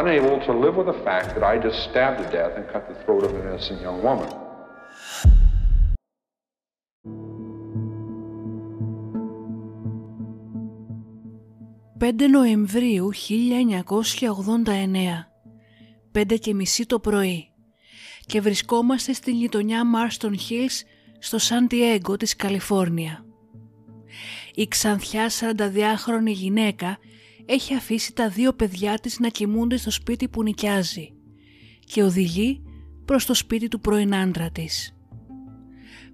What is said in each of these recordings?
Unable to live with the fact that I just stabbed to death and cut the throat of an innocent young woman. «5 Νοεμβρίου 1989, 5 και μισή το πρωί και βρισκόμαστε στην γειτονιά Marston Hills στο Σαντιέγκο της Καλιφόρνια. Η ξανθιά 42χρονη γυναίκα έχει αφήσει τα δύο παιδιά της να κοιμούνται στο σπίτι που νοικιάζει και οδηγεί προς το σπίτι του πρώην άντρα της.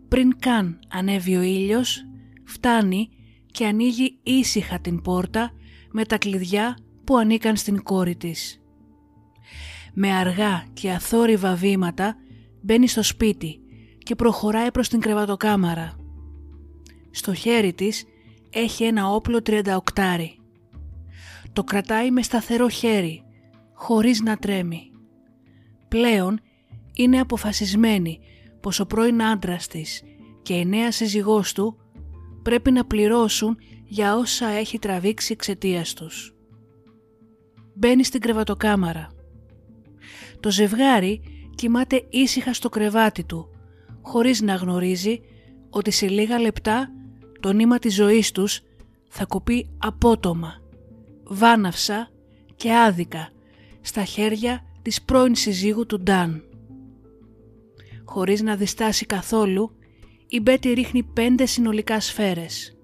Πριν καν ανέβει ο ήλιος, φτάνει και ανοίγει ήσυχα την πόρτα με τα κλειδιά που ανήκαν στην κόρη της. Με αργά και αθόρυβα βήματα μπαίνει στο σπίτι και προχωράει προς την κρεβατοκάμαρα. Στο χέρι της έχει ένα όπλο 38 το κρατάει με σταθερό χέρι, χωρίς να τρέμει. Πλέον είναι αποφασισμένη πως ο πρώην άντρας της και η νέα σύζυγός του πρέπει να πληρώσουν για όσα έχει τραβήξει εξαιτίας τους. Μπαίνει στην κρεβατοκάμαρα. Το ζευγάρι κοιμάται ήσυχα στο κρεβάτι του, χωρίς να γνωρίζει ότι σε λίγα λεπτά το νήμα της ζωής τους θα κοπεί απότομα βάναυσα και άδικα στα χέρια της πρώην συζύγου του Ντάν. Χωρίς να διστάσει καθόλου, η Μπέτη ρίχνει πέντε συνολικά σφαίρες.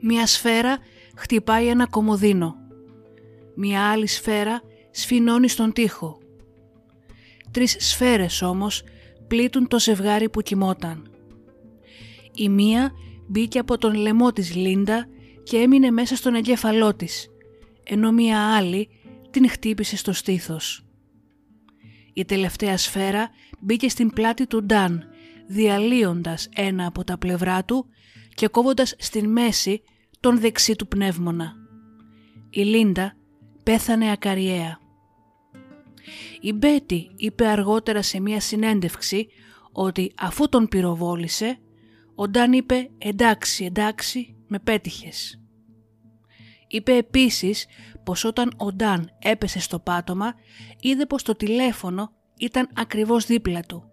Μία σφαίρα χτυπάει ένα κομοδίνο. Μία άλλη σφαίρα σφινώνει στον τοίχο. Τρεις σφαίρες όμως πλήττουν το ζευγάρι που κοιμόταν. Η μία μπήκε από τον λαιμό της Λίντα και έμεινε μέσα στον εγκέφαλό της, ενώ μία άλλη την χτύπησε στο στήθος. Η τελευταία σφαίρα μπήκε στην πλάτη του Νταν, διαλύοντας ένα από τα πλευρά του και κόβοντας στην μέση τον δεξί του πνεύμονα. Η Λίντα πέθανε ακαριέα. Η Μπέτη είπε αργότερα σε μία συνέντευξη ότι αφού τον πυροβόλησε, ο Νταν είπε «εντάξει, εντάξει, με πέτυχες». Είπε επίσης πως όταν ο Νταν έπεσε στο πάτωμα είδε πως το τηλέφωνο ήταν ακριβώς δίπλα του.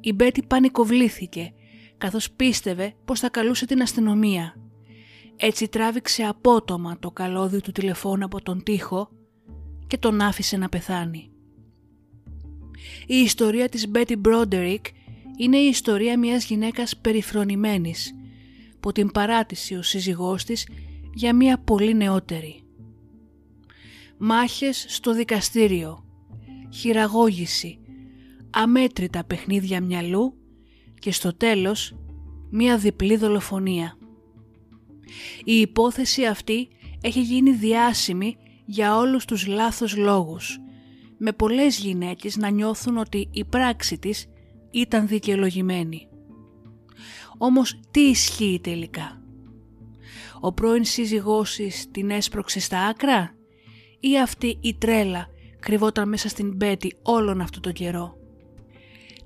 Η Μπέτη πανικοβλήθηκε καθώς πίστευε πως θα καλούσε την αστυνομία. Έτσι τράβηξε απότομα το καλώδιο του τηλεφώνου από τον τοίχο και τον άφησε να πεθάνει. Η ιστορία της Μπέτη Μπρόντερικ είναι η ιστορία μιας γυναίκας περιφρονημένης που την παράτησε ο σύζυγός της για μια πολύ νεότερη. Μάχες στο δικαστήριο, χειραγώγηση, αμέτρητα παιχνίδια μυαλού και στο τέλος μια διπλή δολοφονία. Η υπόθεση αυτή έχει γίνει διάσημη για όλους τους λάθος λόγους, με πολλές γυναίκες να νιώθουν ότι η πράξη της ήταν δικαιολογημένη. Όμως τι ισχύει τελικά; ο πρώην σύζυγός της την έσπρωξε στα άκρα ή αυτή η τρέλα κρυβόταν μέσα στην Μπέτη όλον αυτό το καιρό;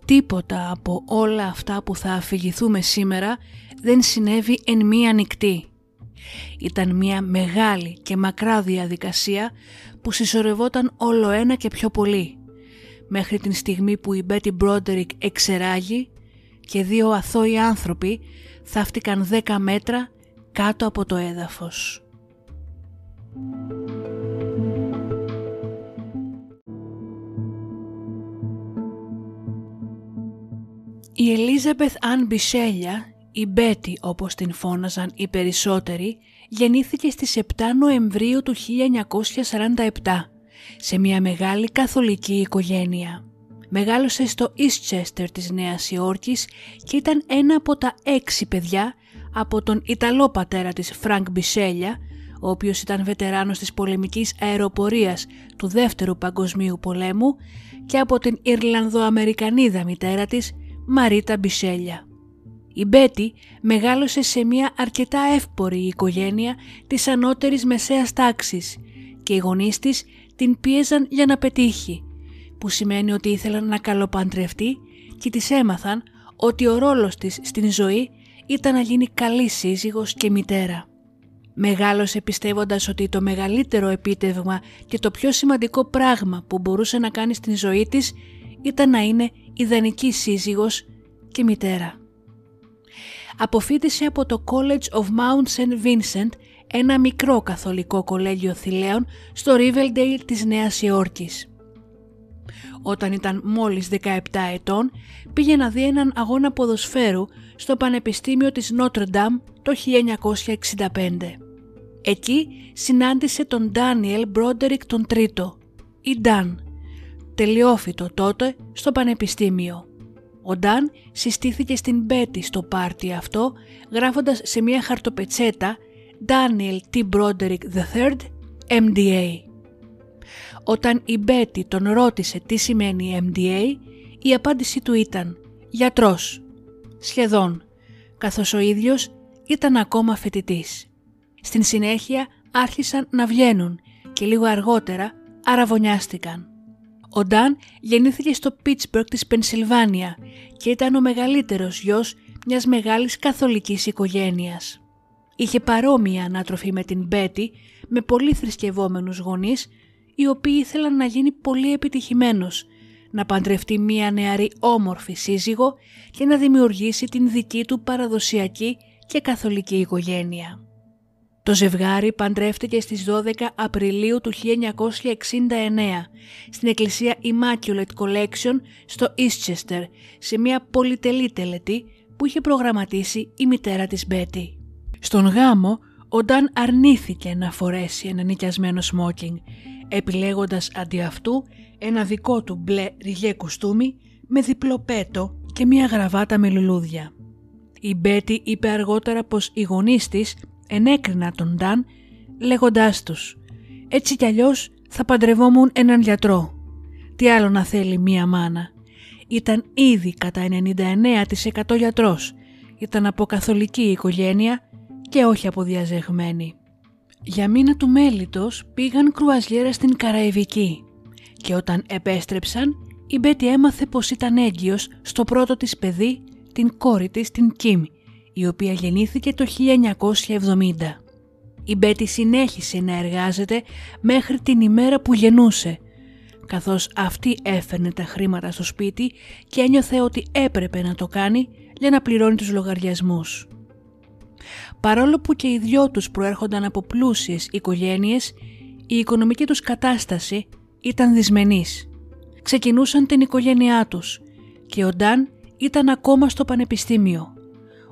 Τίποτα από όλα αυτά που θα αφηγηθούμε σήμερα δεν συνέβη εν μία νυχτή. Ήταν μια μεγάλη και μακρά διαδικασία που συσσωρευόταν όλο ένα και πιο πολύ μέχρι την στιγμή που η Μπέτι Μπρόντερικ εξεράγει και δύο αθώοι άνθρωποι θαύτηκαν δέκα μέτρα κάτω από το έδαφος. Η Ελίζαμπεθ Αν Μπισέλια, η Μπέτι όπως την φώναζαν οι περισσότεροι, γεννήθηκε στις 7 Νοεμβρίου του 1947 σε μια μεγάλη καθολική οικογένεια. Μεγάλωσε στο Eastchester της Νέας Υόρκης και ήταν ένα από τα έξι παιδιά από τον Ιταλό πατέρα της Φρανκ Μπισέλια, ο οποίος ήταν βετεράνος της πολεμικής αεροπορίας του Δεύτερου Παγκοσμίου Πολέμου και από την Ιρλανδοαμερικανίδα μητέρα της Μαρίτα Μπισέλια. Η Μπέτη μεγάλωσε σε μια αρκετά εύπορη οικογένεια της ανώτερης μεσαίας τάξης και οι γονείς της την πίεζαν για να πετύχει, που σημαίνει ότι ήθελαν να καλοπαντρευτεί και της έμαθαν ότι ο ρόλος της στην ζωή ήταν να γίνει καλή σύζυγος και μητέρα. Μεγάλωσε πιστεύοντας ότι το μεγαλύτερο επίτευγμα και το πιο σημαντικό πράγμα που μπορούσε να κάνει στην ζωή της ήταν να είναι ιδανική σύζυγος και μητέρα. Αποφύτησε από το College of Mount St. Vincent ένα μικρό καθολικό κολέγιο θηλαίων στο Riverdale της Νέας Υόρκης. Όταν ήταν μόλις 17 ετών πήγε να δει έναν αγώνα ποδοσφαίρου στο Πανεπιστήμιο της Notre Dame το 1965. Εκεί συνάντησε τον Ντάνιελ Μπρόντερικ τον τρίτο, ή Νταν, τελειόφοιτο τότε στο Πανεπιστήμιο. Ο Νταν συστήθηκε στην Μπέτη στο πάρτι αυτό γράφοντας σε μια χαρτοπετσέτα Daniel T. Broderick III, MDA. Όταν η Μπέτη τον ρώτησε τι σημαίνει MDA, η απάντησή του ήταν «Γιατρός». Σχεδόν, καθώς ο ίδιος ήταν ακόμα φοιτητής. Στην συνέχεια άρχισαν να βγαίνουν και λίγο αργότερα αραβωνιάστηκαν. Ο Νταν γεννήθηκε στο Πίτσμπεργκ της Πενσιλβάνια και ήταν ο μεγαλύτερος γιος μιας μεγάλης καθολικής οικογένειας. Είχε παρόμοια ανάτροφη με την Μπέτη, με πολύ θρησκευόμενους γονείς, οι οποίοι ήθελαν να γίνει πολύ επιτυχημένος, να παντρευτεί μία νεαρή όμορφη σύζυγο και να δημιουργήσει την δική του παραδοσιακή και καθολική οικογένεια. Το ζευγάρι παντρεύτηκε στις 12 Απριλίου του 1969 στην εκκλησία Immaculate Collection στο Eastchester σε μια πολυτελή τελετή που είχε προγραμματίσει η μητέρα της Μπέτη. Στον γάμο, ο Νταν αρνήθηκε να φορέσει ένα νοικιασμένο σμόκινγκ, επιλέγοντας αντί αυτού ένα δικό του μπλε ριγέ κουστούμι με διπλό πέτο και μια γραβάτα με λουλούδια. Η Μπέτη είπε αργότερα πως οι γονείς της ενέκρινα τον Νταν λέγοντάς τους «Έτσι κι αλλιώς θα παντρευόμουν έναν γιατρό. Τι άλλο να θέλει μία μάνα. Ήταν ήδη κατά 99% γιατρός. Ήταν από καθολική οικογένεια και όχι αποδιαζεγμένη. Για μήνα του μέλητος πήγαν κρουαζιέρα στην Καραϊβική και όταν επέστρεψαν η Μπέτη έμαθε πως ήταν έγκυος στο πρώτο της παιδί, την κόρη της, την Κιμ, η οποία γεννήθηκε το 1970. Η Μπέτη συνέχισε να εργάζεται μέχρι την ημέρα που γεννούσε, καθώς αυτή έφερνε τα χρήματα στο σπίτι και ένιωθε ότι έπρεπε να το κάνει για να πληρώνει τους λογαριασμούς. Παρόλο που και οι δυο τους προέρχονταν από πλούσιες οικογένειες, η οικονομική τους κατάσταση ήταν δυσμενής. Ξεκινούσαν την οικογένειά τους και ο Νταν ήταν ακόμα στο πανεπιστήμιο.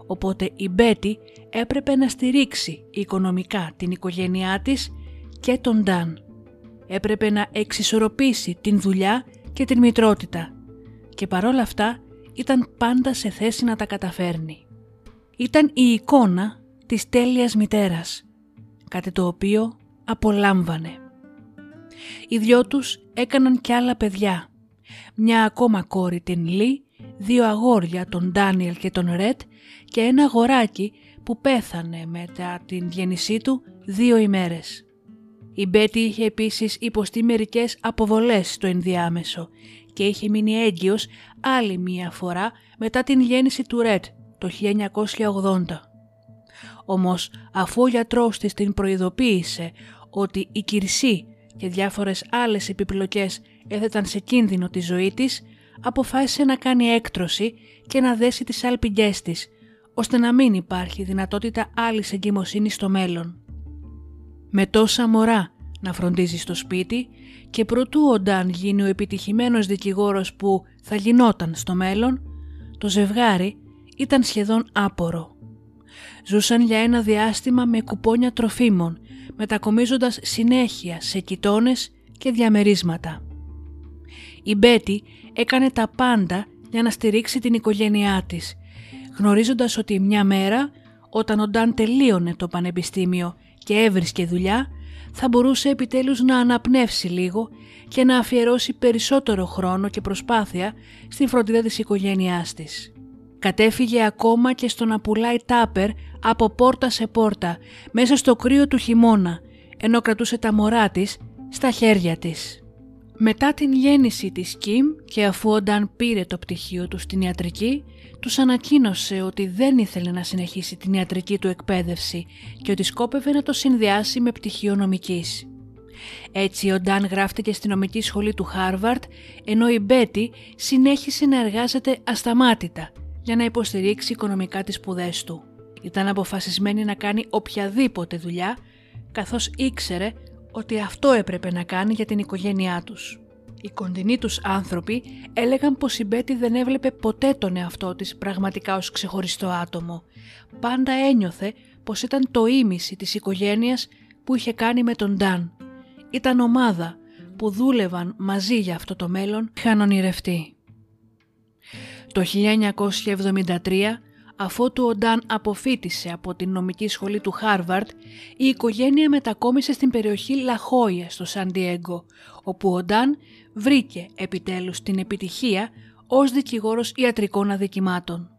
Οπότε η Μπέτη έπρεπε να στηρίξει οικονομικά την οικογένειά της και τον Νταν. Έπρεπε να εξισορροπήσει την δουλειά και την μητρότητα και παρόλα αυτά ήταν πάντα σε θέση να τα καταφέρνει. Ήταν η εικόνα της τέλειας μητέρας, κάτι το οποίο απολάμβανε. Οι δυο τους έκαναν κι άλλα παιδιά. Μια ακόμα κόρη την Λί, δύο αγόρια τον Ντάνιελ και τον Ρετ και ένα αγοράκι που πέθανε μετά την γέννησή του δύο ημέρες. Η Μπέτη είχε επίσης υποστεί μερικές αποβολές στο ενδιάμεσο και είχε μείνει έγκυος άλλη μία φορά μετά την γέννηση του Ρετ το 1980. Όμως αφού ο γιατρός της την προειδοποίησε ότι η κυρσή και διάφορες άλλες επιπλοκές έθεταν σε κίνδυνο τη ζωή της, αποφάσισε να κάνει έκτρωση και να δέσει τις άλπιγγές της, ώστε να μην υπάρχει δυνατότητα άλλης εγκυμοσύνης στο μέλλον. Με τόσα μωρά να φροντίζεις στο σπίτι και προτού ο Νταν γίνει ο επιτυχημένος δικηγόρος που θα γινόταν στο μέλλον, το ζευγάρι ήταν σχεδόν άπορο. Ζούσαν για ένα διάστημα με κουπόνια τροφίμων, μετακομίζοντας συνέχεια σε κοιτώνες και διαμερίσματα. Η Μπέτη έκανε τα πάντα για να στηρίξει την οικογένειά της, γνωρίζοντας ότι μια μέρα, όταν ο Νταν τελείωνε το πανεπιστήμιο και έβρισκε δουλειά, θα μπορούσε επιτέλους να αναπνεύσει λίγο και να αφιερώσει περισσότερο χρόνο και προσπάθεια στη φροντίδα της οικογένειάς της. Κατέφυγε ακόμα και στο να πουλάει τάπερ από πόρτα σε πόρτα μέσα στο κρύο του χειμώνα, ενώ κρατούσε τα μωρά της στα χέρια της. Μετά την γέννηση της Κιμ και αφού ο Νταν πήρε το πτυχίο του στην ιατρική, τους ανακοίνωσε ότι δεν ήθελε να συνεχίσει την ιατρική του εκπαίδευση και ότι σκόπευε να το συνδυάσει με πτυχίο νομικής. Έτσι ο Νταν γράφτηκε στη νομική σχολή του Χάρβαρντ, ενώ η Μπέτη συνέχισε να εργάζεται ασταμάτητα για να υποστηρίξει οικονομικά τις σπουδές του. Ήταν αποφασισμένη να κάνει οποιαδήποτε δουλειά, καθώς ήξερε ότι αυτό έπρεπε να κάνει για την οικογένειά τους. Οι κοντινοί τους άνθρωποι έλεγαν πως η Μπέτη δεν έβλεπε ποτέ τον εαυτό της πραγματικά ως ξεχωριστό άτομο. Πάντα ένιωθε πως ήταν το ίμιση της οικογένειας που είχε κάνει με τον Ντάν. Ήταν ομάδα που δούλευαν μαζί για αυτό το μέλλον, είχαν ονειρευτεί. Το 1973 Αφότου ο Νταν αποφοίτησε από την νομική σχολή του Χάρβαρντ, η οικογένεια μετακόμισε στην περιοχή Λα Χόγια στο Σαν όπου ο Νταν βρήκε επιτέλους την επιτυχία ως δικηγόρος ιατρικών αδικημάτων.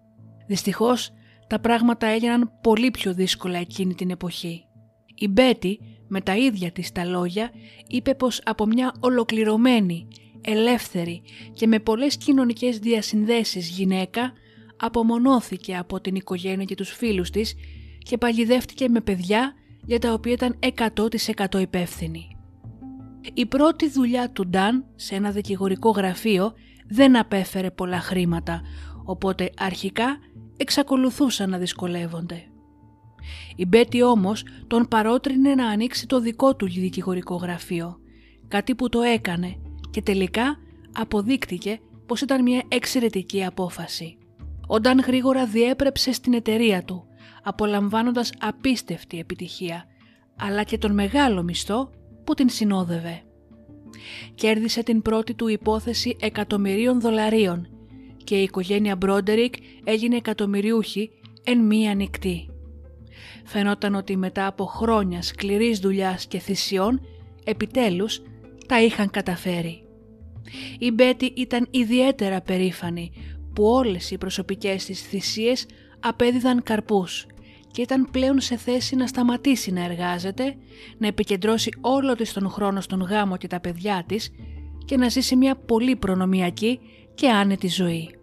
Δυστυχώς, τα πράγματα έγιναν πολύ πιο δύσκολα εκείνη την εποχή. Η Μπέτη, με τα ίδια της τα λόγια, είπε πως από μια ολοκληρωμένη, ελεύθερη και με πολλές κοινωνικές διασυνδέσεις γυναίκα απομονώθηκε από την οικογένεια και τους φίλους της και παγιδεύτηκε με παιδιά για τα οποία ήταν 100% υπεύθυνη. Η πρώτη δουλειά του Νταν σε ένα δικηγορικό γραφείο δεν απέφερε πολλά χρήματα, οπότε αρχικά εξακολουθούσαν να δυσκολεύονται. Η Μπέτη όμως τον παρότρινε να ανοίξει το δικό του δικηγορικό γραφείο, κάτι που το έκανε και τελικά αποδείκτηκε πως ήταν μια εξαιρετική απόφαση. Ο Νταν γρήγορα διέπρεψε στην εταιρεία του, απολαμβάνοντας απίστευτη επιτυχία, αλλά και τον μεγάλο μισθό που την συνόδευε. Κέρδισε την πρώτη του υπόθεση εκατομμυρίων δολαρίων και η οικογένεια Μπρόντερικ έγινε εκατομμυριούχη εν μία νυχτή. Φαινόταν ότι μετά από χρόνια σκληρής δουλειάς και θυσιών, επιτέλους τα είχαν καταφέρει. Η Μπέτη ήταν ιδιαίτερα περήφανη που όλες οι προσωπικές της θυσίες απέδιδαν καρπούς και ήταν πλέον σε θέση να σταματήσει να εργάζεται, να επικεντρώσει όλο της τον χρόνο στον γάμο και τα παιδιά της και να ζήσει μια πολύ προνομιακή και άνετη ζωή.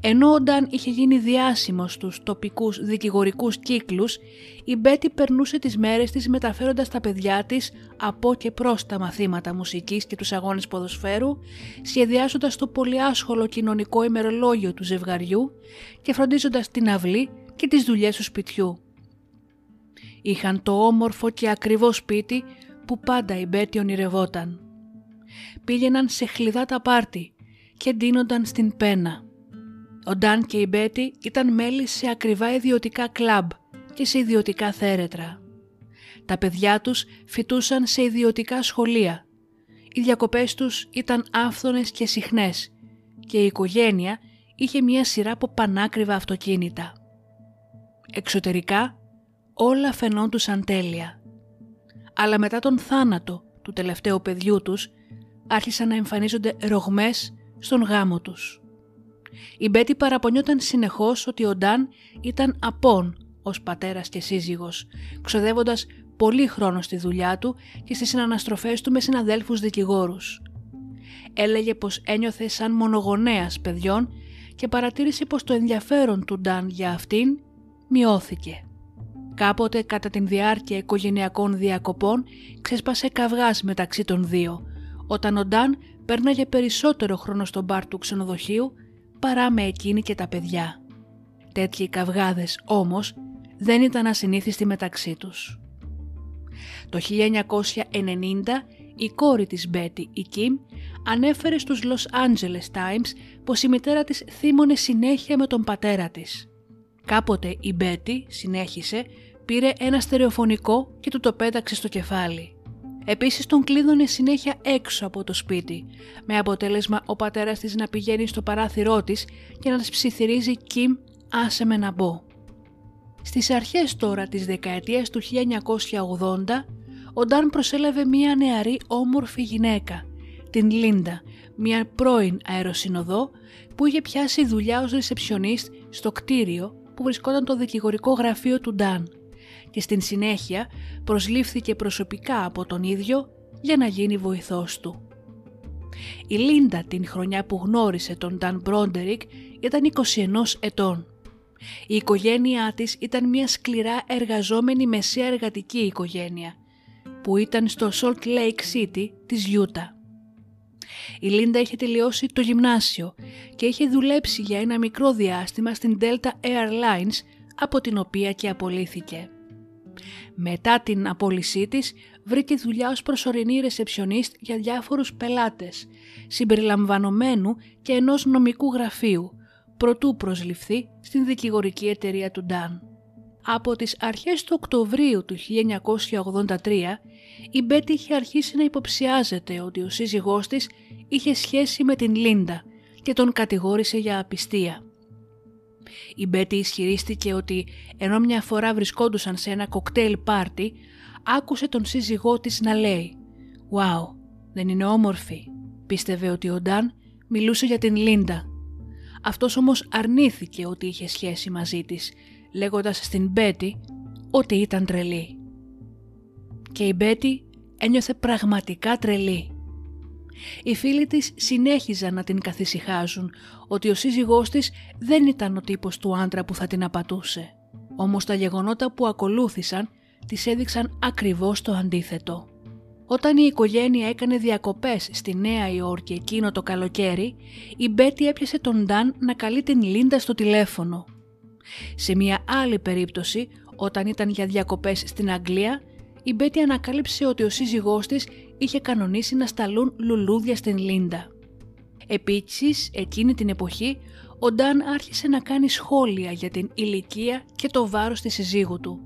Ενώ ο Νταν είχε γίνει διάσημος στους τοπικούς δικηγορικούς κύκλους, η Μπέτη περνούσε τις μέρες της μεταφέροντας τα παιδιά της από και προς τα μαθήματα μουσικής και τους αγώνες ποδοσφαίρου, σχεδιάζοντας το πολύ άσχολο κοινωνικό ημερολόγιο του ζευγαριού και φροντίζοντας την αυλή και τις δουλειές του σπιτιού. Είχαν το όμορφο και ακριβό σπίτι που πάντα η Μπέτη ονειρευόταν. Πήγαιναν σε χλιδά τα πάρτι και ντύνονταν στην πένα. Ο Νταν και η Μπέτη ήταν μέλη σε ακριβά ιδιωτικά κλαμπ και σε ιδιωτικά θέρετρα. Τα παιδιά τους φοιτούσαν σε ιδιωτικά σχολεία. Οι διακοπές τους ήταν άφθονες και συχνές και η οικογένεια είχε μια σειρά από πανάκριβα αυτοκίνητα. Εξωτερικά όλα φαινόντουσαν τέλεια. Αλλά μετά τον θάνατο του τελευταίου παιδιού τους άρχισαν να εμφανίζονται ρογμές στον γάμο τους. Η Μπέτη παραπονιόταν συνεχώς ότι ο Νταν ήταν απόν ως πατέρας και σύζυγος, ξοδεύοντας πολύ χρόνο στη δουλειά του και στις συναναστροφές του με συναδέλφους δικηγόρους. Έλεγε πως ένιωθε σαν μονογονέας παιδιών και παρατήρησε πως το ενδιαφέρον του Νταν για αυτήν μειώθηκε. Κάποτε κατά την διάρκεια οικογενειακών διακοπών ξέσπασε καυγάς μεταξύ των δύο, όταν ο Νταν πέρναγε περισσότερο χρόνο στο μπαρ του ξενοδοχείου παρά με εκείνη και τα παιδιά. Τέτοιοι καυγάδες όμως δεν ήταν ασυνήθιστοι μεταξύ τους. Το 1990 η κόρη της Μπέτι, η Κιμ, ανέφερε στους Los Angeles Times πως η μητέρα της θύμωνε συνέχεια με τον πατέρα της. Κάποτε η Μπέτι, συνέχισε, πήρε ένα στερεοφωνικό και του το πέταξε στο κεφάλι. Επίσης τον κλείδωνε συνέχεια έξω από το σπίτι, με αποτέλεσμα ο πατέρας της να πηγαίνει στο παράθυρό της και να της ψιθυρίζει «Κιμ, άσε με να μπω». Στις αρχές τώρα της δεκαετίας του 1980, ο Νταν προσέλαβε μία νεαρή όμορφη γυναίκα, την Λίντα, μία πρώην αεροσυνοδό που είχε πιάσει δουλειά ως ρεσεψιονίστ στο κτίριο που βρισκόταν το δικηγορικό γραφείο του Νταν και στην συνέχεια προσλήφθηκε προσωπικά από τον ίδιο για να γίνει βοηθός του. Η Λίντα την χρονιά που γνώρισε τον Νταν Μπρόντερικ ήταν 21 ετών. Η οικογένειά της ήταν μια σκληρά εργαζόμενη μεσαία εργατική οικογένεια που ήταν στο Salt Lake City της Γιούτα. Η Λίντα είχε τελειώσει το γυμνάσιο και είχε δουλέψει για ένα μικρό διάστημα στην Delta Airlines από την οποία και απολύθηκε. Μετά την απόλυσή της βρήκε δουλειά ως προσωρινή ρεσεψιονίστ για διάφορους πελάτες, συμπεριλαμβανομένου και ενός νομικού γραφείου, προτού προσληφθεί στην δικηγορική εταιρεία του Νταν. Από τις αρχές του Οκτωβρίου του 1983 η Μπέτη είχε αρχίσει να υποψιάζεται ότι ο σύζυγός της είχε σχέση με την Λίντα και τον κατηγόρησε για απιστία. Η Μπέτη ισχυρίστηκε ότι ενώ μια φορά βρισκόντουσαν σε ένα κοκτέιλ πάρτι, άκουσε τον σύζυγό της να λέει «Wow, δεν είναι όμορφη». Πίστευε ότι ο Νταν μιλούσε για την Λίντα. Αυτός όμως αρνήθηκε ότι είχε σχέση μαζί της, λέγοντας στην Μπέτη ότι ήταν τρελή. Και η Μπέτη ένιωθε πραγματικά τρελή. Οι φίλοι της συνέχιζαν να την καθησυχάζουν ότι ο σύζυγός της δεν ήταν ο τύπος του άντρα που θα την απατούσε. Όμως τα γεγονότα που ακολούθησαν της έδειξαν ακριβώς το αντίθετο. Όταν η οικογένεια έκανε διακοπές στη Νέα Υόρκη εκείνο το καλοκαίρι, η Μπέτη έπιασε τον Νταν να καλεί την Λίντα στο τηλέφωνο. Σε μια άλλη περίπτωση, όταν ήταν για διακοπές στην Αγγλία, η Μπέτη ανακάλυψε ότι ο σύζυγός της είχε κανονίσει να σταλούν λουλούδια στην Λίντα. Επίσης, εκείνη την εποχή, ο Νταν άρχισε να κάνει σχόλια για την ηλικία και το βάρος της συζύγου του.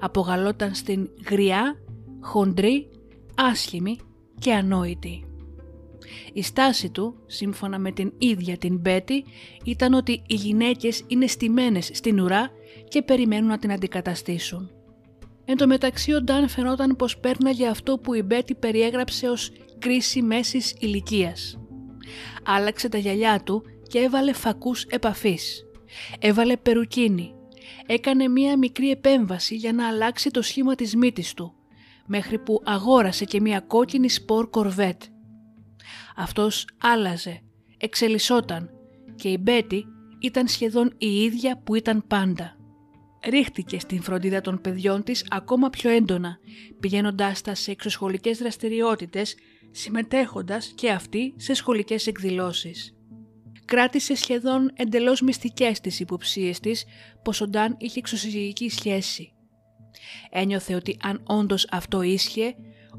Απογαλόταν στην γριά, χοντρή, άσχημη και ανόητη. Η στάση του, σύμφωνα με την ίδια την Μπέτη, ήταν ότι οι γυναίκες είναι στημένες στην ουρά και περιμένουν να την αντικαταστήσουν. Εν τω μεταξύ ο Νταν φαινόταν πως πέρναγε αυτό που η Μπέτη περιέγραψε ως κρίση μέσης ηλικίας. Άλλαξε τα γυαλιά του και έβαλε φακούς επαφής. Έβαλε περουκίνη. Έκανε μία μικρή επέμβαση για να αλλάξει το σχήμα της μύτης του, μέχρι που αγόρασε και μία κόκκινη σπορ κορβέτ. Αυτός άλλαζε, εξελισσόταν και η Μπέτη ήταν σχεδόν η ίδια που ήταν πάντα ρίχτηκε στην φροντίδα των παιδιών της ακόμα πιο έντονα, πηγαίνοντάς τα σε εξωσχολικές δραστηριότητες, συμμετέχοντας και αυτή σε σχολικές εκδηλώσεις. Κράτησε σχεδόν εντελώς μυστικές τις υποψίες της πως ο Νταν είχε εξωσυζυγική σχέση. Ένιωθε ότι αν όντως αυτό ίσχυε,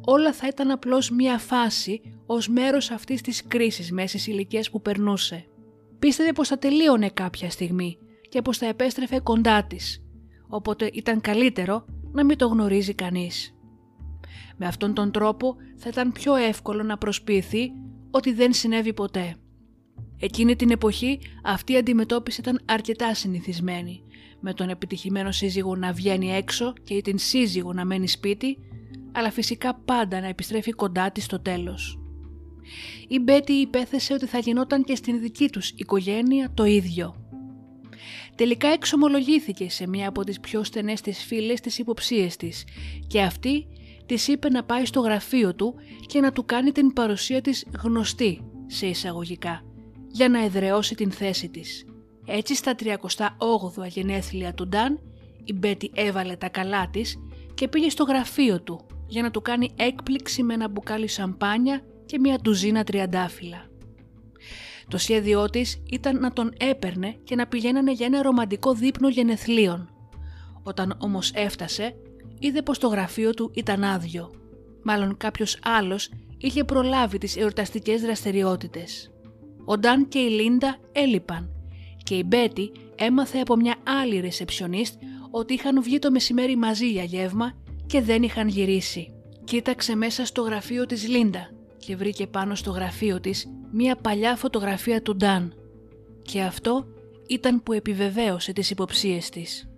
όλα θα ήταν απλώς μία φάση ως μέρος αυτής της κρίσης μέσης ηλικίας που περνούσε. Πίστευε πως θα τελείωνε κάποια στιγμή και πως θα επέστρεφε κοντά της, οπότε ήταν καλύτερο να μην το γνωρίζει κανείς. Με αυτόν τον τρόπο θα ήταν πιο εύκολο να προσποιηθεί ότι δεν συνέβη ποτέ. Εκείνη την εποχή αυτή η αντιμετώπιση ήταν αρκετά συνηθισμένη, με τον επιτυχημένο σύζυγο να βγαίνει έξω και την σύζυγο να μένει σπίτι, αλλά φυσικά πάντα να επιστρέφει κοντά της στο τέλος. Η Μπέτη υπέθεσε ότι θα γινόταν και στην δική τους οικογένεια το ίδιο. Τελικά εξομολογήθηκε σε μία από τις πιο στενές της φίλες της υποψίες της και αυτή της είπε να πάει στο γραφείο του και να του κάνει την παρουσία της γνωστή σε εισαγωγικά για να εδραιώσει την θέση της. Έτσι στα 38 γενέθλια του Νταν η Μπέτη έβαλε τα καλά της και πήγε στο γραφείο του για να του κάνει έκπληξη με ένα μπουκάλι σαμπάνια και μια τουζίνα τριαντάφυλλα. Το σχέδιό της ήταν να τον έπαιρνε και να πηγαίνανε για ένα ρομαντικό δείπνο γενεθλίων. Όταν όμως έφτασε, είδε πως το γραφείο του ήταν άδειο. Μάλλον κάποιος άλλος είχε προλάβει τις εορταστικές δραστηριότητες. Ο Νταν και η Λίντα έλειπαν και η Μπέτη έμαθε από μια άλλη ρεσεψιονίστ ότι είχαν βγει το μεσημέρι μαζί για γεύμα και δεν είχαν γυρίσει. Κοίταξε μέσα στο γραφείο της Λίντα και βρήκε πάνω στο γραφείο της μία παλιά φωτογραφία του Νταν και αυτό ήταν που επιβεβαίωσε τις υποψίες της.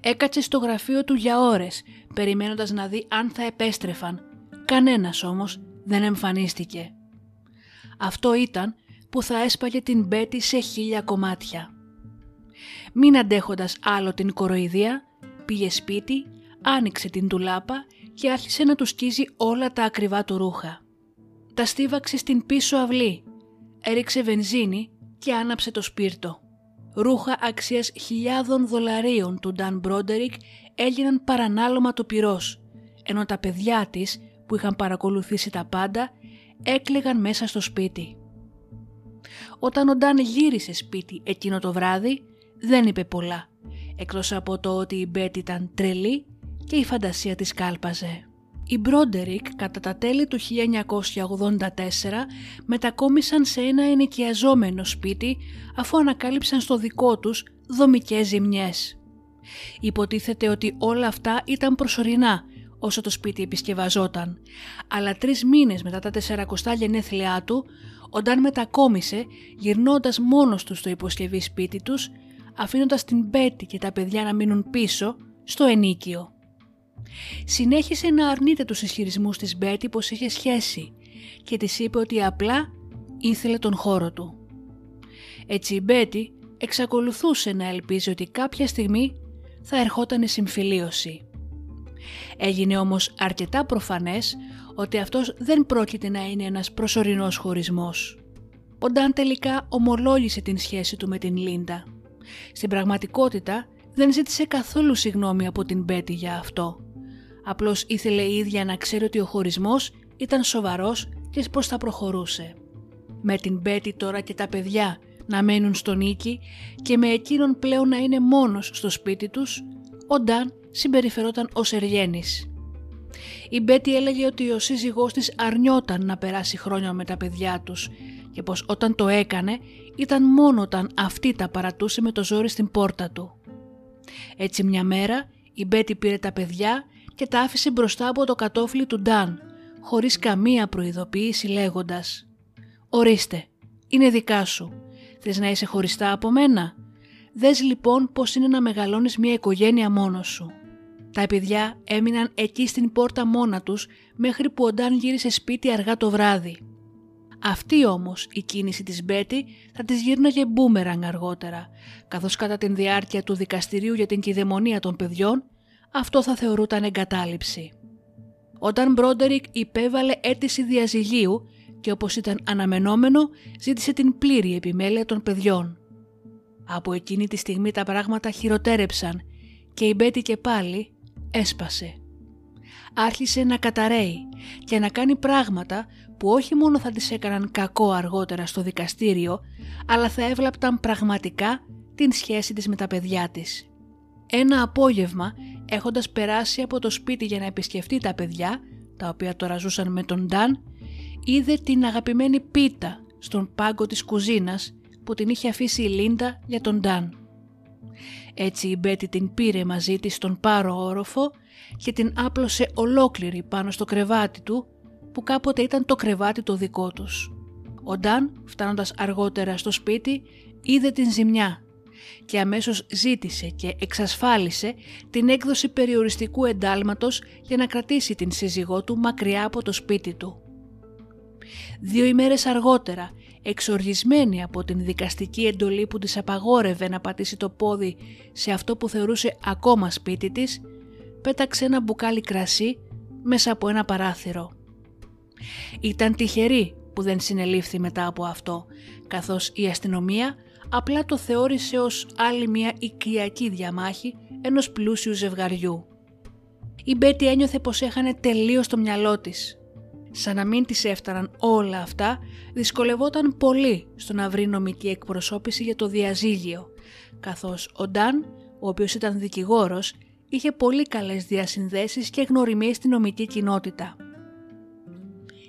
Έκατσε στο γραφείο του για ώρες, περιμένοντας να δει αν θα επέστρεφαν. Κανένας όμως δεν εμφανίστηκε. Αυτό ήταν που θα έσπαγε την Μπέτη σε χίλια κομμάτια. Μην αντέχοντας άλλο την κοροϊδία, πήγε σπίτι, άνοιξε την τουλάπα και άρχισε να του σκίζει όλα τα ακριβά του ρούχα. Τα στίβαξε στην πίσω αυλή, έριξε βενζίνη και άναψε το σπίρτο. Ρούχα αξίας χιλιάδων δολαρίων του Νταν Μπρόντερικ έγιναν παρανάλωμα το πυρός, ενώ τα παιδιά της που είχαν παρακολουθήσει τα πάντα έκλεγαν μέσα στο σπίτι. Όταν ο Νταν γύρισε σπίτι εκείνο το βράδυ, δεν είπε πολλά, εκτός από το ότι η Μπέτ ήταν τρελή και η φαντασία της κάλπαζε. Οι Μπρόντερικ κατά τα τέλη του 1984 μετακόμισαν σε ένα ενοικιαζόμενο σπίτι αφού ανακάλυψαν στο δικό τους δομικές ζημιές. Υποτίθεται ότι όλα αυτά ήταν προσωρινά όσο το σπίτι επισκευαζόταν, αλλά τρεις μήνες μετά τα 40 γενέθλιά του, όταν μετακόμισε γυρνώντας μόνος του στο υποσκευή σπίτι τους, αφήνοντας την Μπέτη και τα παιδιά να μείνουν πίσω στο ενίκιο. Συνέχισε να αρνείται τους ισχυρισμούς της Μπέτη πως είχε σχέση και της είπε ότι απλά ήθελε τον χώρο του. Έτσι η Μπέτη εξακολουθούσε να ελπίζει ότι κάποια στιγμή θα ερχόταν συμφιλίωση. Έγινε όμως αρκετά προφανές ότι αυτός δεν πρόκειται να είναι ένας προσωρινός χωρισμός. Ο Νταν τελικά ομολόγησε την σχέση του με την Λίντα. Στην πραγματικότητα δεν ζήτησε καθόλου συγνώμη από την Μπέτη για αυτό. Απλώς ήθελε η ίδια να ξέρει ότι ο χωρισμός ήταν σοβαρός και πώς θα προχωρούσε. Με την Μπέτη τώρα και τα παιδιά να μένουν στον νίκη και με εκείνον πλέον να είναι μόνος στο σπίτι τους, ο Νταν συμπεριφερόταν ως εργένης. Η Μπέτη έλεγε ότι ο σύζυγός της αρνιόταν να περάσει χρόνια με τα παιδιά τους και πως όταν το έκανε ήταν μόνο όταν αυτή τα παρατούσε με το ζόρι στην πόρτα του. Έτσι μια μέρα η Μπέτη πήρε τα παιδιά και τα άφησε μπροστά από το κατόφλι του Νταν, χωρίς καμία προειδοποίηση λέγοντας «Ορίστε, είναι δικά σου. Θες να είσαι χωριστά από μένα; Δες λοιπόν πως είναι να μεγαλώνεις μια οικογένεια μόνος σου». Τα παιδιά έμειναν εκεί στην πόρτα μόνα τους μέχρι που ο Νταν γύρισε σπίτι αργά το βράδυ. Αυτή όμως η κίνηση της Μπέτη θα της γύρναγε μπούμεραν αργότερα, καθώς κατά την διάρκεια του δικαστηρίου για την κυδαιμονία των παιδιών αυτό θα θεωρούταν εγκατάλειψη. Όταν Μπρόντερικ υπέβαλε αίτηση διαζυγίου και όπως ήταν αναμενόμενο ζήτησε την πλήρη επιμέλεια των παιδιών. Από εκείνη τη στιγμή τα πράγματα χειροτέρεψαν και η Μπέτη και πάλι έσπασε. Άρχισε να καταραίει και να κάνει πράγματα που όχι μόνο θα της έκαναν κακό αργότερα στο δικαστήριο, αλλά θα έβλαπταν πραγματικά την σχέση της με τα παιδιά της. Ένα απόγευμα, έχοντας περάσει από το σπίτι για να επισκεφτεί τα παιδιά, τα οποία τώρα ζούσαν με τον Νταν, είδε την αγαπημένη πίτα στον πάγκο της κουζίνας που την είχε αφήσει η Λίντα για τον Νταν. Έτσι η Μπέτη την πήρε μαζί της στον πάρο όροφο και την άπλωσε ολόκληρη πάνω στο κρεβάτι του που κάποτε ήταν το κρεβάτι το δικό τους. Ο Νταν, φτάνοντας αργότερα στο σπίτι, είδε την ζημιά και αμέσως ζήτησε και εξασφάλισε την έκδοση περιοριστικού εντάλματος για να κρατήσει την σύζυγό του μακριά από το σπίτι του. Δύο ημέρες αργότερα, εξοργισμένη από την δικαστική εντολή που της απαγόρευε να πατήσει το πόδι σε αυτό που θεωρούσε ακόμα σπίτι της, πέταξε ένα μπουκάλι κρασί μέσα από ένα παράθυρο. Ήταν τυχερή που δεν συνελήφθη μετά από αυτό, καθώς η αστυνομία απλά το θεώρησε ως άλλη μια οικιακή διαμάχη ενός πλούσιου ζευγαριού. Η Μπέτη ένιωθε πως έχανε τελείως το μυαλό της. Σαν να μην της έφταναν όλα αυτά, δυσκολευόταν πολύ στο να βρει νομική εκπροσώπηση για το διαζύγιο, καθώς ο Νταν, ο οποίος ήταν δικηγόρος, είχε πολύ καλές διασυνδέσεις και γνωριμίες στην νομική κοινότητα.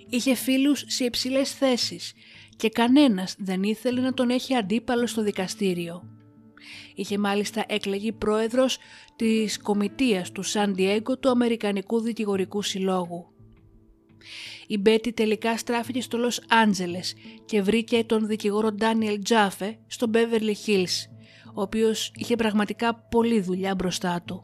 Είχε φίλους σε υψηλές θέσεις και κανένας δεν ήθελε να τον έχει αντίπαλο στο δικαστήριο. Είχε μάλιστα εκλεγεί πρόεδρος της κομιτείας του Σαν του Αμερικανικού Δικηγορικού Συλλόγου. Η Μπέτη τελικά στράφηκε στο Λος Άντζελες και βρήκε τον δικηγόρο Ντάνιελ Τζάφε στο Beverly Hills, ο οποίος είχε πραγματικά πολλή δουλειά μπροστά του.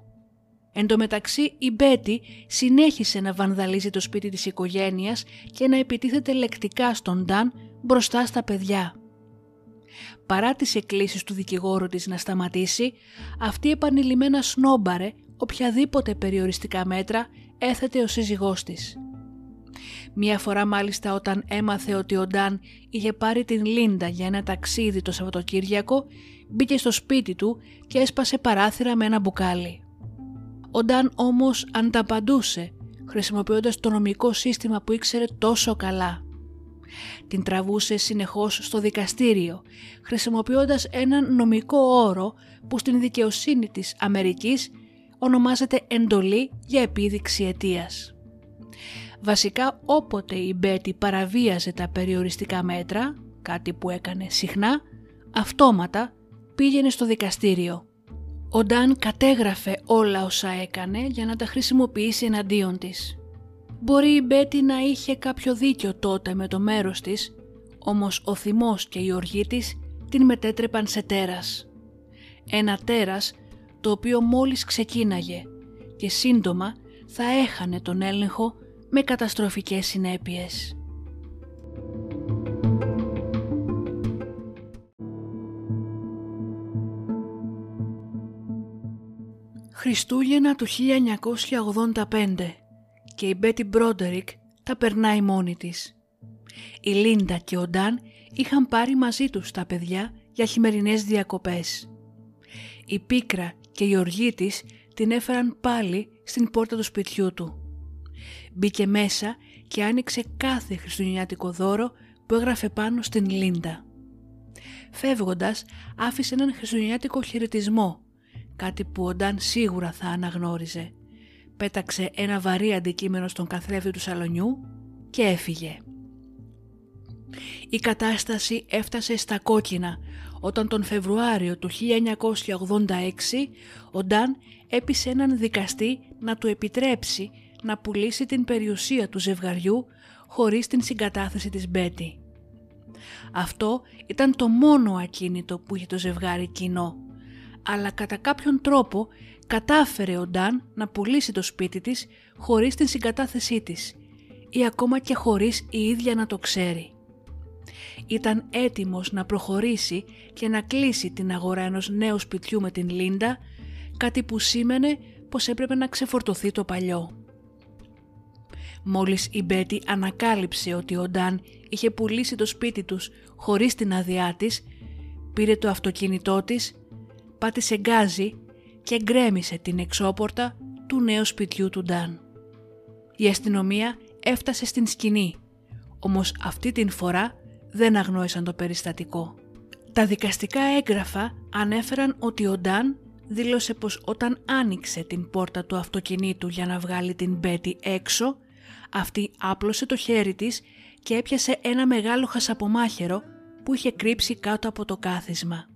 Εν τω μεταξύ η Μπέτη συνέχισε να βανδαλίζει το σπίτι της οικογένειας και να επιτίθεται λεκτικά στον Νταν μπροστά στα παιδιά. Παρά τις εκκλήσεις του δικηγόρου της να σταματήσει, αυτή επανειλημμένα σνόμπαρε οποιαδήποτε περιοριστικά μέτρα έθετε ο σύζυγός της. Μία φορά μάλιστα όταν έμαθε ότι ο Νταν είχε πάρει την Λίντα για ένα ταξίδι το Σαββατοκύριακο, μπήκε στο σπίτι του και έσπασε παράθυρα με ένα μπουκάλι. Ο Νταν όμως ανταπαντούσε, χρησιμοποιώντας το νομικό σύστημα που ήξερε τόσο καλά. Την τραβούσε συνεχώς στο δικαστήριο, χρησιμοποιώντας έναν νομικό όρο που στην δικαιοσύνη της Αμερικής ονομάζεται εντολή για επίδειξη αιτίας. Βασικά όποτε η Μπέτη παραβίαζε τα περιοριστικά μέτρα, κάτι που έκανε συχνά, αυτόματα πήγαινε στο δικαστήριο. Ο Νταν κατέγραφε όλα όσα έκανε για να τα χρησιμοποιήσει εναντίον της. Μπορεί η Μπέτη να είχε κάποιο δίκιο τότε με το μέρος της, όμως ο θυμός και η οργή της την μετέτρεπαν σε τέρας. Ένα τέρας το οποίο μόλις ξεκίναγε και σύντομα θα έχανε τον έλεγχο με καταστροφικές συνέπειες. Χριστούγεννα του 1985 και η Μπέτι Μπρόντερικ τα περνάει μόνη της. Η Λίντα και ο Νταν είχαν πάρει μαζί τους τα παιδιά για χειμερινές διακοπές. Η πίκρα και η οργή της την έφεραν πάλι στην πόρτα του σπιτιού του. Μπήκε μέσα και άνοιξε κάθε χριστουγεννιάτικο δώρο που έγραφε πάνω στην Λίντα. Φεύγοντας άφησε έναν χριστουγεννιάτικο χαιρετισμό, κάτι που ο Νταν σίγουρα θα αναγνώριζε. Πέταξε ένα βαρύ αντικείμενο στον καθρέφτη του σαλονιού και έφυγε. Η κατάσταση έφτασε στα κόκκινα όταν τον Φεβρουάριο του 1986 ο Νταν έπεισε έναν δικαστή να του επιτρέψει να πουλήσει την περιουσία του ζευγαριού χωρίς την συγκατάθεση της Μπέτη. Αυτό ήταν το μόνο ακίνητο που είχε το ζευγάρι κοινό, αλλά κατά κάποιον τρόπο κατάφερε ο Νταν να πουλήσει το σπίτι της χωρίς την συγκατάθεσή της ή ακόμα και χωρίς η ίδια να το ξέρει. Ήταν έτοιμος να προχωρήσει και να κλείσει την αγορά ενός νέου σπιτιού με την Λίντα, κάτι που σήμαινε πως έπρεπε να ξεφορτωθεί το παλιό. Μόλις η Μπέτη ανακάλυψε ότι ο Νταν είχε πουλήσει το σπίτι τους χωρίς την άδειά της, πήρε το αυτοκίνητό της, πάτησε γκάζι και γκρέμισε την εξώπορτα του νέου σπιτιού του Νταν. Η αστυνομία έφτασε στην σκηνή, όμως αυτή την φορά δεν αγνόησαν το περιστατικό. Τα δικαστικά έγγραφα ανέφεραν ότι ο Νταν δήλωσε πως όταν άνοιξε την πόρτα του αυτοκινήτου για να βγάλει την Μπέτη έξω, αυτή άπλωσε το χέρι της και έπιασε ένα μεγάλο χασαπομάχαιρο που είχε κρύψει κάτω από το κάθισμα.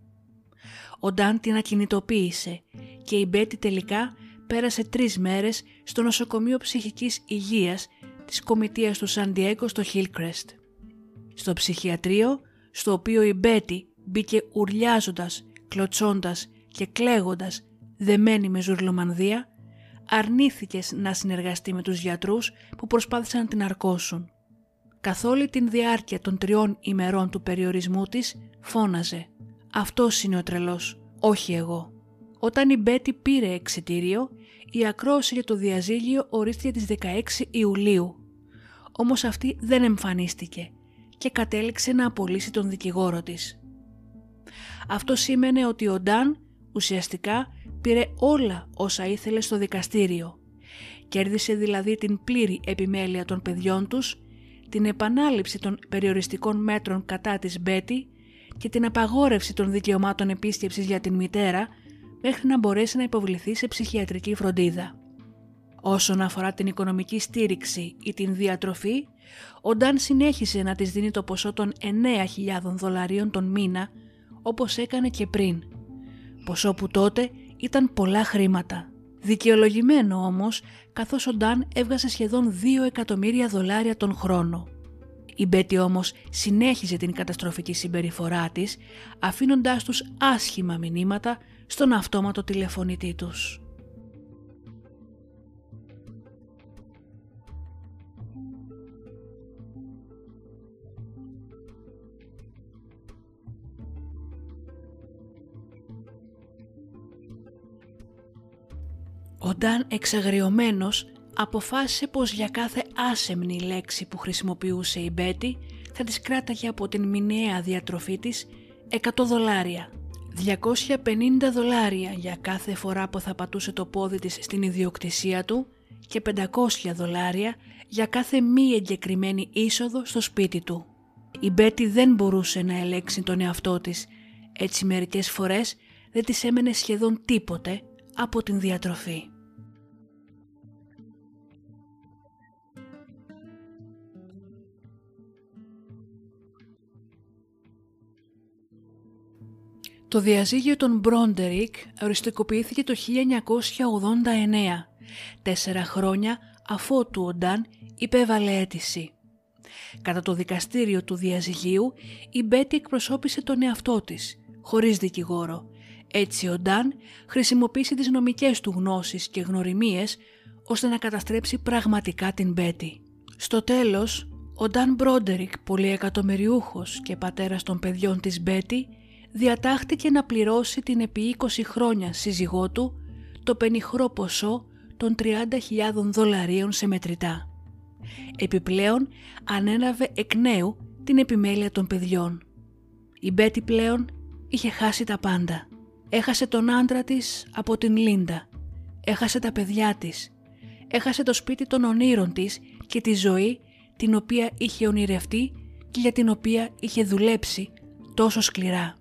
Ο Νταν την ακινητοποίησε και η Μπέτη τελικά πέρασε τρεις μέρες στο νοσοκομείο ψυχικής υγείας της κομιτείας του Σαντιέκο στο Hillcrest. Στο ψυχιατρίο, στο οποίο η Μπέτη μπήκε ουρλιάζοντας, κλωτσώντας και κλαίγοντας δεμένη με ζουρλομανδία, αρνήθηκες να συνεργαστεί με τους γιατρούς που προσπάθησαν να την αρκώσουν. Καθ' όλη την διάρκεια των τριών ημερών του περιορισμού της φώναζε «Αυτός είναι ο τρελός, όχι εγώ». Όταν η Μπέτη πήρε εξιτήριο, η ακρόαση για το διαζύγιο ορίστηκε τις 16 Ιουλίου. Όμως αυτή δεν εμφανίστηκε και κατέληξε να απολύσει τον δικηγόρο της. Αυτό σήμαινε ότι ο Νταν ουσιαστικά πήρε όλα όσα ήθελε στο δικαστήριο. Κέρδισε δηλαδή την πλήρη επιμέλεια των παιδιών τους, την επανάληψη των περιοριστικών μέτρων κατά της Μπέτη και την απαγόρευση των δικαιωμάτων επίσκεψης για την μητέρα μέχρι να μπορέσει να υποβληθεί σε ψυχιατρική φροντίδα. Όσον αφορά την οικονομική στήριξη ή την διατροφή, ο Νταν συνέχισε να της δίνει το ποσό των 9.000 δολαρίων τον μήνα, όπως έκανε και πριν. Ποσό που τότε ήταν πολλά χρήματα. Δικαιολογημένο όμως, καθώς ο Νταν έβγαζε σχεδόν 2 εκατομμύρια δολάρια τον χρόνο. Η Μπέτη όμως συνέχιζε την καταστροφική συμπεριφορά της, αφήνοντάς τους άσχημα μηνύματα στον αυτόματο τηλεφωνητή τους. Ο Νταν εξαγριωμένος αποφάσισε πως για κάθε άσεμνη λέξη που χρησιμοποιούσε η Μπέτη θα της κράταγε από την μηνιαία διατροφή της 100 δολάρια. 250 δολάρια για κάθε φορά που θα πατούσε το πόδι της στην ιδιοκτησία του και 500 δολάρια για κάθε μη εγκεκριμένη είσοδο στο σπίτι του. Η Μπέτη δεν μπορούσε να ελέξει τον εαυτό της, έτσι μερικές φορές δεν της έμενε σχεδόν τίποτε από την διατροφή. Το διαζύγιο των Μπρόντερικ οριστικοποιήθηκε το 1989, τέσσερα χρόνια αφότου ο Νταν υπέβαλε αίτηση. Κατά το δικαστήριο του διαζυγίου, η Μπέτη εκπροσώπησε τον εαυτό της, χωρίς δικηγόρο. Έτσι ο Νταν χρησιμοποίησε τις νομικές του γνώσεις και γνωριμίες ώστε να καταστρέψει πραγματικά την Μπέτη. Στο τέλος, ο Νταν Μπρόντερικ, πολυεκατομμυριούχος και πατέρας των παιδιών της Μπέτη, διατάχτηκε να πληρώσει την επί 20 χρόνια σύζυγό του το πενιχρό ποσό των 30.000 δολαρίων σε μετρητά. Επιπλέον ανέλαβε εκ νέου την επιμέλεια των παιδιών. Η Μπέτη πλέον είχε χάσει τα πάντα. Έχασε τον άντρα της από την Λίντα. Έχασε τα παιδιά της. Έχασε το σπίτι των ονείρων της και τη ζωή την οποία είχε ονειρευτεί και για την οποία είχε δουλέψει τόσο σκληρά.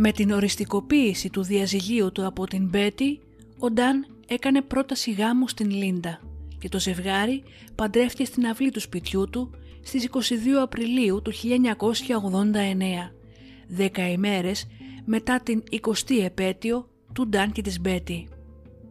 Με την οριστικοποίηση του διαζυγίου του από την Μπέτη, ο Νταν έκανε πρόταση γάμου στην Λίντα και το ζευγάρι παντρεύτηκε στην αυλή του σπιτιού του στις 22 Απριλίου του 1989, δέκα ημέρες μετά την 20η επέτειο του Νταν και της Μπέτη.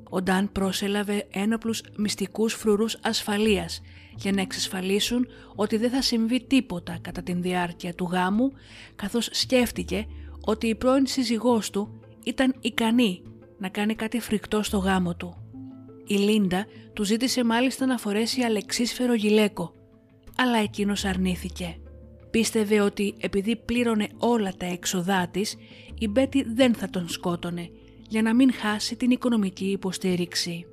Ο Νταν πρόσελαβε ένοπλους μυστικούς φρουρούς ασφαλείας για να εξασφαλίσουν ότι δεν θα συμβεί τίποτα κατά την διάρκεια του γάμου καθώς σκέφτηκε ότι η πρώην σύζυγός του ήταν ικανή να κάνει κάτι φρικτό στο γάμο του. Η Λίντα του ζήτησε μάλιστα να φορέσει αλεξίσφαιρο γυλαίκο, αλλά εκείνος αρνήθηκε. Πίστευε ότι επειδή πλήρωνε όλα τα έξοδά της, η Μπέτη δεν θα τον σκότωνε για να μην χάσει την οικονομική υποστήριξη.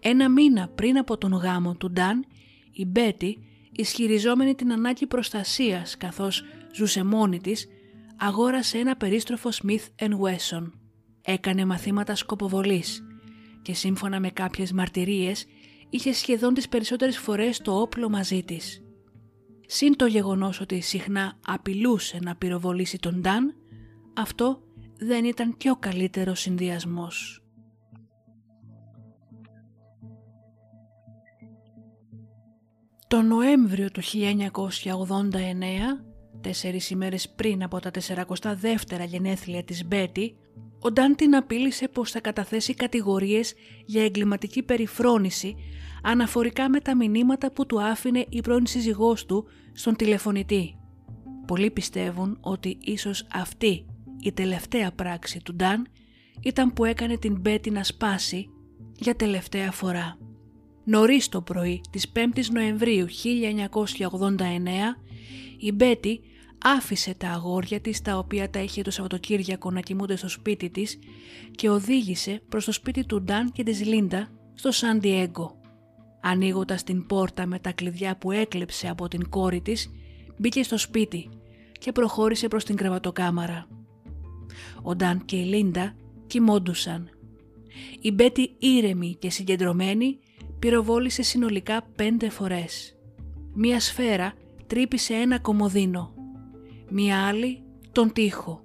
Ένα μήνα πριν από τον γάμο του Νταν, η Μπέτη, ισχυριζόμενη την ανάγκη προστασίας καθώς ζούσε μόνη της, αγόρασε ένα περίστροφο Smith Wesson. Έκανε μαθήματα σκοποβολής και σύμφωνα με κάποιες μαρτυρίες είχε σχεδόν τις περισσότερες φορές το όπλο μαζί της. Συν το γεγονός ότι συχνά απειλούσε να πυροβολήσει τον Νταν, αυτό δεν ήταν και ο καλύτερος συνδυασμός. Το Νοέμβριο του 1989 τέσσερις ημέρες πριν από τα 42 γενέθλια της Μπέτη, ο Ντάν την απείλησε πως θα καταθέσει κατηγορίες για εγκληματική περιφρόνηση αναφορικά με τα μηνύματα που του άφηνε η πρώην σύζυγός του στον τηλεφωνητή. Πολλοί πιστεύουν ότι ίσως αυτή η τελευταία πράξη του Ντάν ήταν που έκανε την Μπέτη να σπάσει για τελευταία φορά. Νωρίς το πρωί της 5ης Νοεμβρίου 1989 η Μπέτη άφησε τα αγόρια της τα οποία τα είχε το Σαββατοκύριακο να κοιμούνται στο σπίτι της και οδήγησε προς το σπίτι του Νταν και της Λίντα στο Σαντιέγκο. Ανοίγοντας την πόρτα με τα κλειδιά που έκλεψε από την κόρη της, μπήκε στο σπίτι και προχώρησε προς την κρεβατοκάμαρα. Ο Νταν και η Λίντα κοιμόντουσαν. Η Μπέτη ήρεμη και συγκεντρωμένη πυροβόλησε συνολικά πέντε φορές. Μία σφαίρα τρύπησε ένα κομοδίνο. Μία άλλη τον τοίχο.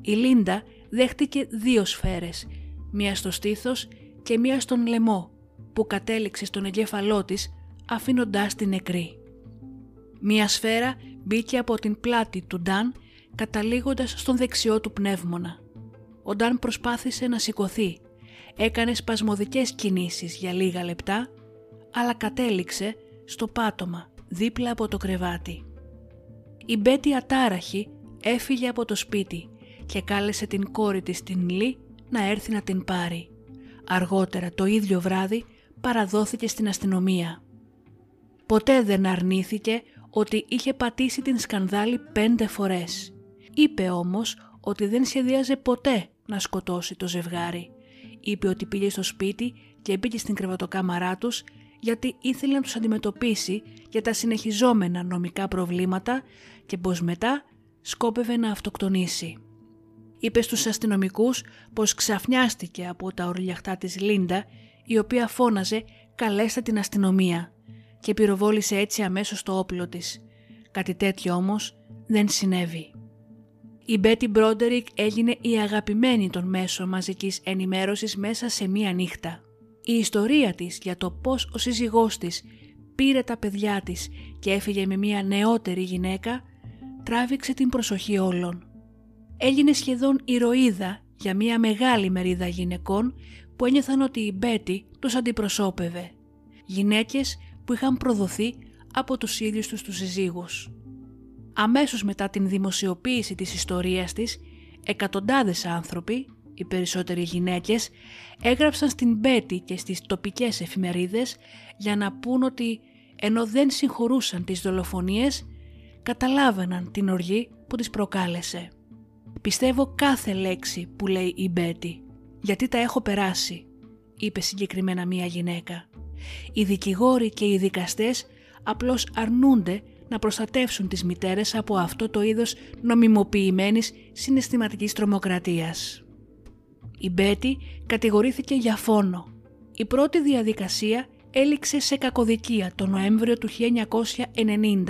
Η Λίντα δέχτηκε δύο σφαίρες, μία στο στήθος και μία στον λαιμό που κατέληξε στον εγκέφαλό της αφήνοντάς την νεκρή. Μία σφαίρα μπήκε από την πλάτη του Νταν καταλήγοντας στον δεξιό του πνεύμονα. Ο Νταν προσπάθησε να σηκωθεί, έκανε σπασμωδικές κινήσεις για λίγα λεπτά, αλλά κατέληξε στο πάτωμα δίπλα από το κρεβάτι. Η Μπέτη ατάραχη έφυγε από το σπίτι και κάλεσε την κόρη της την Λί να έρθει να την πάρει. Αργότερα το ίδιο βράδυ παραδόθηκε στην αστυνομία. Ποτέ δεν αρνήθηκε ότι είχε πατήσει την σκανδάλη πέντε φορές. Είπε όμως ότι δεν σχεδίαζε ποτέ να σκοτώσει το ζευγάρι. Είπε ότι πήγε στο σπίτι και μπήκε στην κρεβατοκάμαρά τους γιατί ήθελε να τους αντιμετωπίσει για τα συνεχιζόμενα νομικά προβλήματα και πως μετά σκόπευε να αυτοκτονήσει. Είπε στους αστυνομικούς πως ξαφνιάστηκε από τα ορλιαχτά της Λίντα η οποία φώναζε «καλέστε την αστυνομία» και πυροβόλησε έτσι αμέσως το όπλο της. Κάτι τέτοιο όμως δεν συνέβη. Η Μπέτι Μπρόντερικ έγινε η αγαπημένη των μέσων μαζικής ενημέρωσης μέσα σε μία νύχτα. Η ιστορία της για το πώς ο σύζυγός της πήρε τα παιδιά της και έφυγε με μία νεότερη γυναίκα τράβηξε την προσοχή όλων. Έγινε σχεδόν ηρωίδα για μία μεγάλη μερίδα γυναικών που ένιωθαν ότι η Μπέτι τους αντιπροσώπευε. Γυναίκες που είχαν προδοθεί από τους ίδιους τους τους συζύγους. Αμέσως μετά την δημοσιοποίηση της ιστορίας της, εκατοντάδες άνθρωποι, οι περισσότεροι γυναίκες, έγραψαν στην Μπέτη και στις τοπικές εφημερίδες για να πούν ότι ενώ δεν συγχωρούσαν τις δολοφονίες, καταλάβαιναν την οργή που τις προκάλεσε. «Πιστεύω κάθε λέξη που λέει η Μπέτη, γιατί τα έχω περάσει», είπε συγκεκριμένα μία γυναίκα. Οι δικηγόροι και οι δικαστές απλώς αρνούνται να προστατεύσουν τις μητέρες από αυτό το είδος νομιμοποιημένης συναισθηματικής τρομοκρατίας. Η Μπέτη κατηγορήθηκε για φόνο. Η πρώτη διαδικασία έληξε σε κακοδικία το Νοέμβριο του 1990,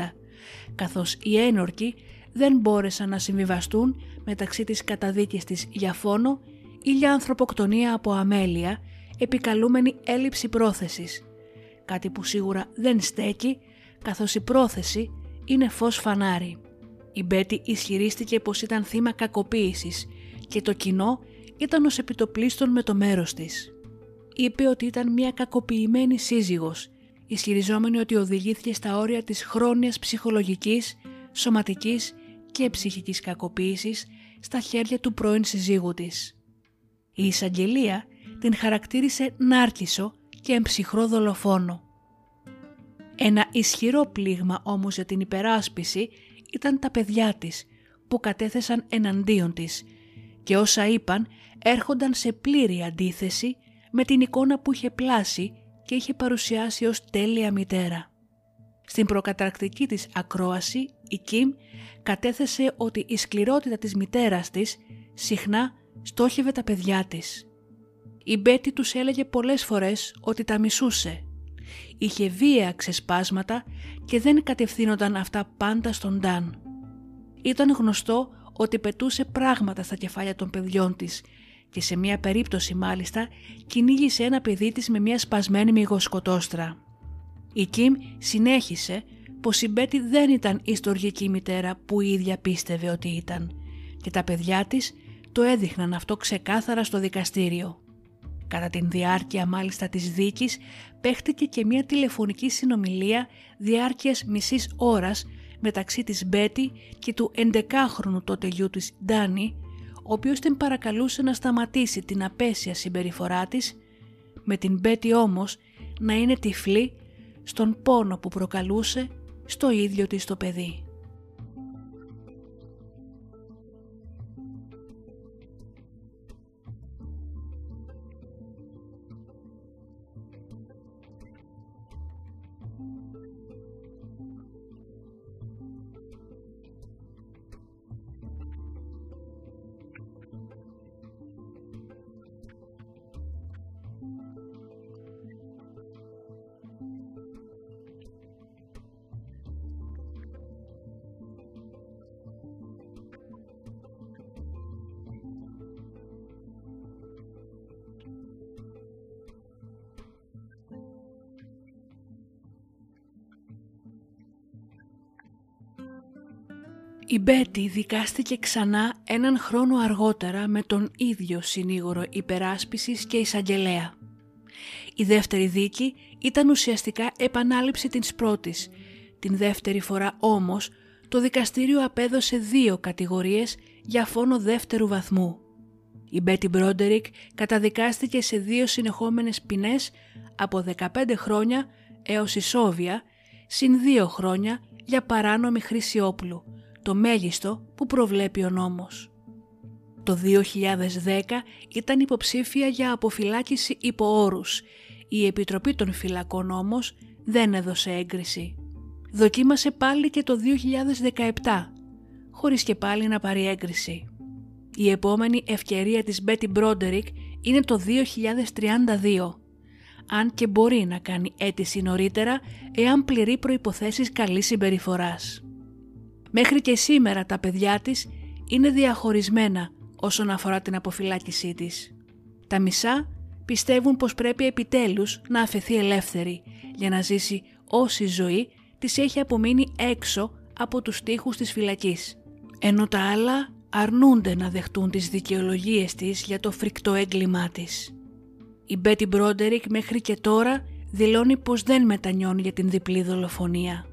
καθώς οι ένορκοι δεν μπόρεσαν να συμβιβαστούν μεταξύ της καταδίκης της για φόνο ή για ανθρωποκτονία από αμέλεια, επικαλούμενη έλλειψη πρόθεσης, κάτι που σίγουρα δεν στέκει καθώς η πρόθεση είναι φως φανάρι. Η Μπέτη ισχυρίστηκε πως ήταν θύμα κακοποίησης και το κοινό ήταν ως επιτοπλίστων με το μέρος της. Είπε ότι ήταν μια κακοποιημένη σύζυγος, ισχυριζόμενη ότι οδηγήθηκε στα όρια της χρόνιας ψυχολογικής, σωματικής και ψυχικής κακοποίησης στα χέρια του πρώην συζύγου της. Η εισαγγελία την χαρακτήρισε νάρκισο και εμψυχρό δολοφόνο. Ένα ισχυρό πλήγμα όμως για την υπεράσπιση ήταν τα παιδιά της που κατέθεσαν εναντίον της και όσα είπαν έρχονταν σε πλήρη αντίθεση με την εικόνα που είχε πλάσει και είχε παρουσιάσει ως τέλεια μητέρα. Στην προκαταρκτική της ακρόαση η Κιμ κατέθεσε ότι η σκληρότητα της μητέρας της συχνά στόχευε τα παιδιά της. Η Μπέτη τους έλεγε πολλές φορές ότι τα μισούσε. Είχε βία ξεσπάσματα και δεν κατευθύνονταν αυτά πάντα στον Ντάν. Ήταν γνωστό ότι πετούσε πράγματα στα κεφάλια των παιδιών της και σε μία περίπτωση μάλιστα κυνήγησε ένα παιδί της με μία σπασμένη μυγοσκοτόστρα. Η Κιμ συνέχισε πως η Μπέτη δεν ήταν η στοργική μητέρα που η ίδια πίστευε ότι ήταν και τα παιδιά της το έδειχναν αυτό ξεκάθαρα στο δικαστήριο. Κατά την διάρκεια μάλιστα της δίκης παίχτηκε και μια τηλεφωνική συνομιλία διάρκειας μισής ώρας μεταξύ της Μπέτη και του 11χρονου τότε γιού της Ντάνι, ο οποίος την παρακαλούσε να σταματήσει την απέσια συμπεριφορά της, με την Μπέτη όμως να είναι τυφλή στον πόνο που προκαλούσε στο ίδιο της το παιδί. Η Μπέτη δικάστηκε ξανά έναν χρόνο αργότερα με τον ίδιο συνήγορο υπεράσπισης και εισαγγελέα. Η δεύτερη δίκη ήταν ουσιαστικά επανάληψη της πρώτης. Την δεύτερη φορά όμως το δικαστήριο απέδωσε δύο κατηγορίες για φόνο δεύτερου βαθμού. Η Μπέτι Μπρόντερικ καταδικάστηκε σε δύο συνεχόμενες ποινές από 15 χρόνια έως ισόβια συν δύο χρόνια για παράνομη χρήση όπλου το μέγιστο που προβλέπει ο νόμος. Το 2010 ήταν υποψήφια για αποφυλάκηση υπό όρους. Η Επιτροπή των Φυλακών όμως δεν έδωσε έγκριση. Δοκίμασε πάλι και το 2017, χωρίς και πάλι να πάρει έγκριση. Η επόμενη ευκαιρία της Μπέτι Μπρόντερικ είναι το 2032, αν και μπορεί να κάνει αίτηση νωρίτερα εάν πληρεί προϋποθέσεις καλής συμπεριφοράς. Μέχρι και σήμερα τα παιδιά της είναι διαχωρισμένα όσον αφορά την αποφυλάκησή της. Τα μισά πιστεύουν πως πρέπει επιτέλους να αφαιθεί ελεύθερη για να ζήσει όση ζωή της έχει απομείνει έξω από τους τοίχους της φυλακής. Ενώ τα άλλα αρνούνται να δεχτούν τις δικαιολογίες της για το φρικτό έγκλημά της. Η Μπέτι Μπρόντερικ μέχρι και τώρα δηλώνει πως δεν μετανιώνει για την διπλή δολοφονία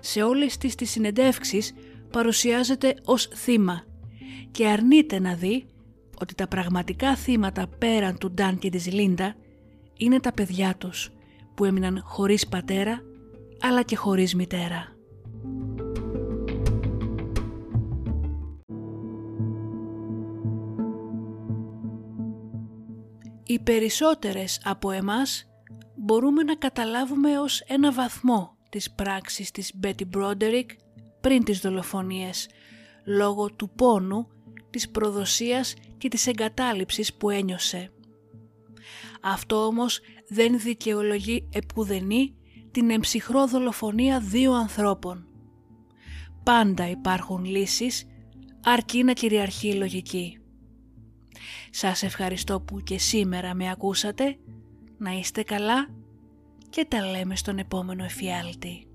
σε όλες τις τις συνεντεύξεις παρουσιάζεται ως θύμα και αρνείται να δει ότι τα πραγματικά θύματα πέραν του Ντάν και της Λίντα είναι τα παιδιά τους που έμειναν χωρίς πατέρα αλλά και χωρίς μητέρα. Οι περισσότερες από εμάς μπορούμε να καταλάβουμε ως ένα βαθμό της πράξης της Μπέτι Μπρόντερικ πριν τις δολοφονίες, λόγω του πόνου, της προδοσίας και της εγκατάλειψης που ένιωσε. Αυτό όμως δεν δικαιολογεί επουδενή την εμψυχρό δολοφονία δύο ανθρώπων. Πάντα υπάρχουν λύσεις, αρκεί να κυριαρχεί η λογική. Σας ευχαριστώ που και σήμερα με ακούσατε. Να είστε καλά και τα λέμε στον επόμενο εφιάλτη.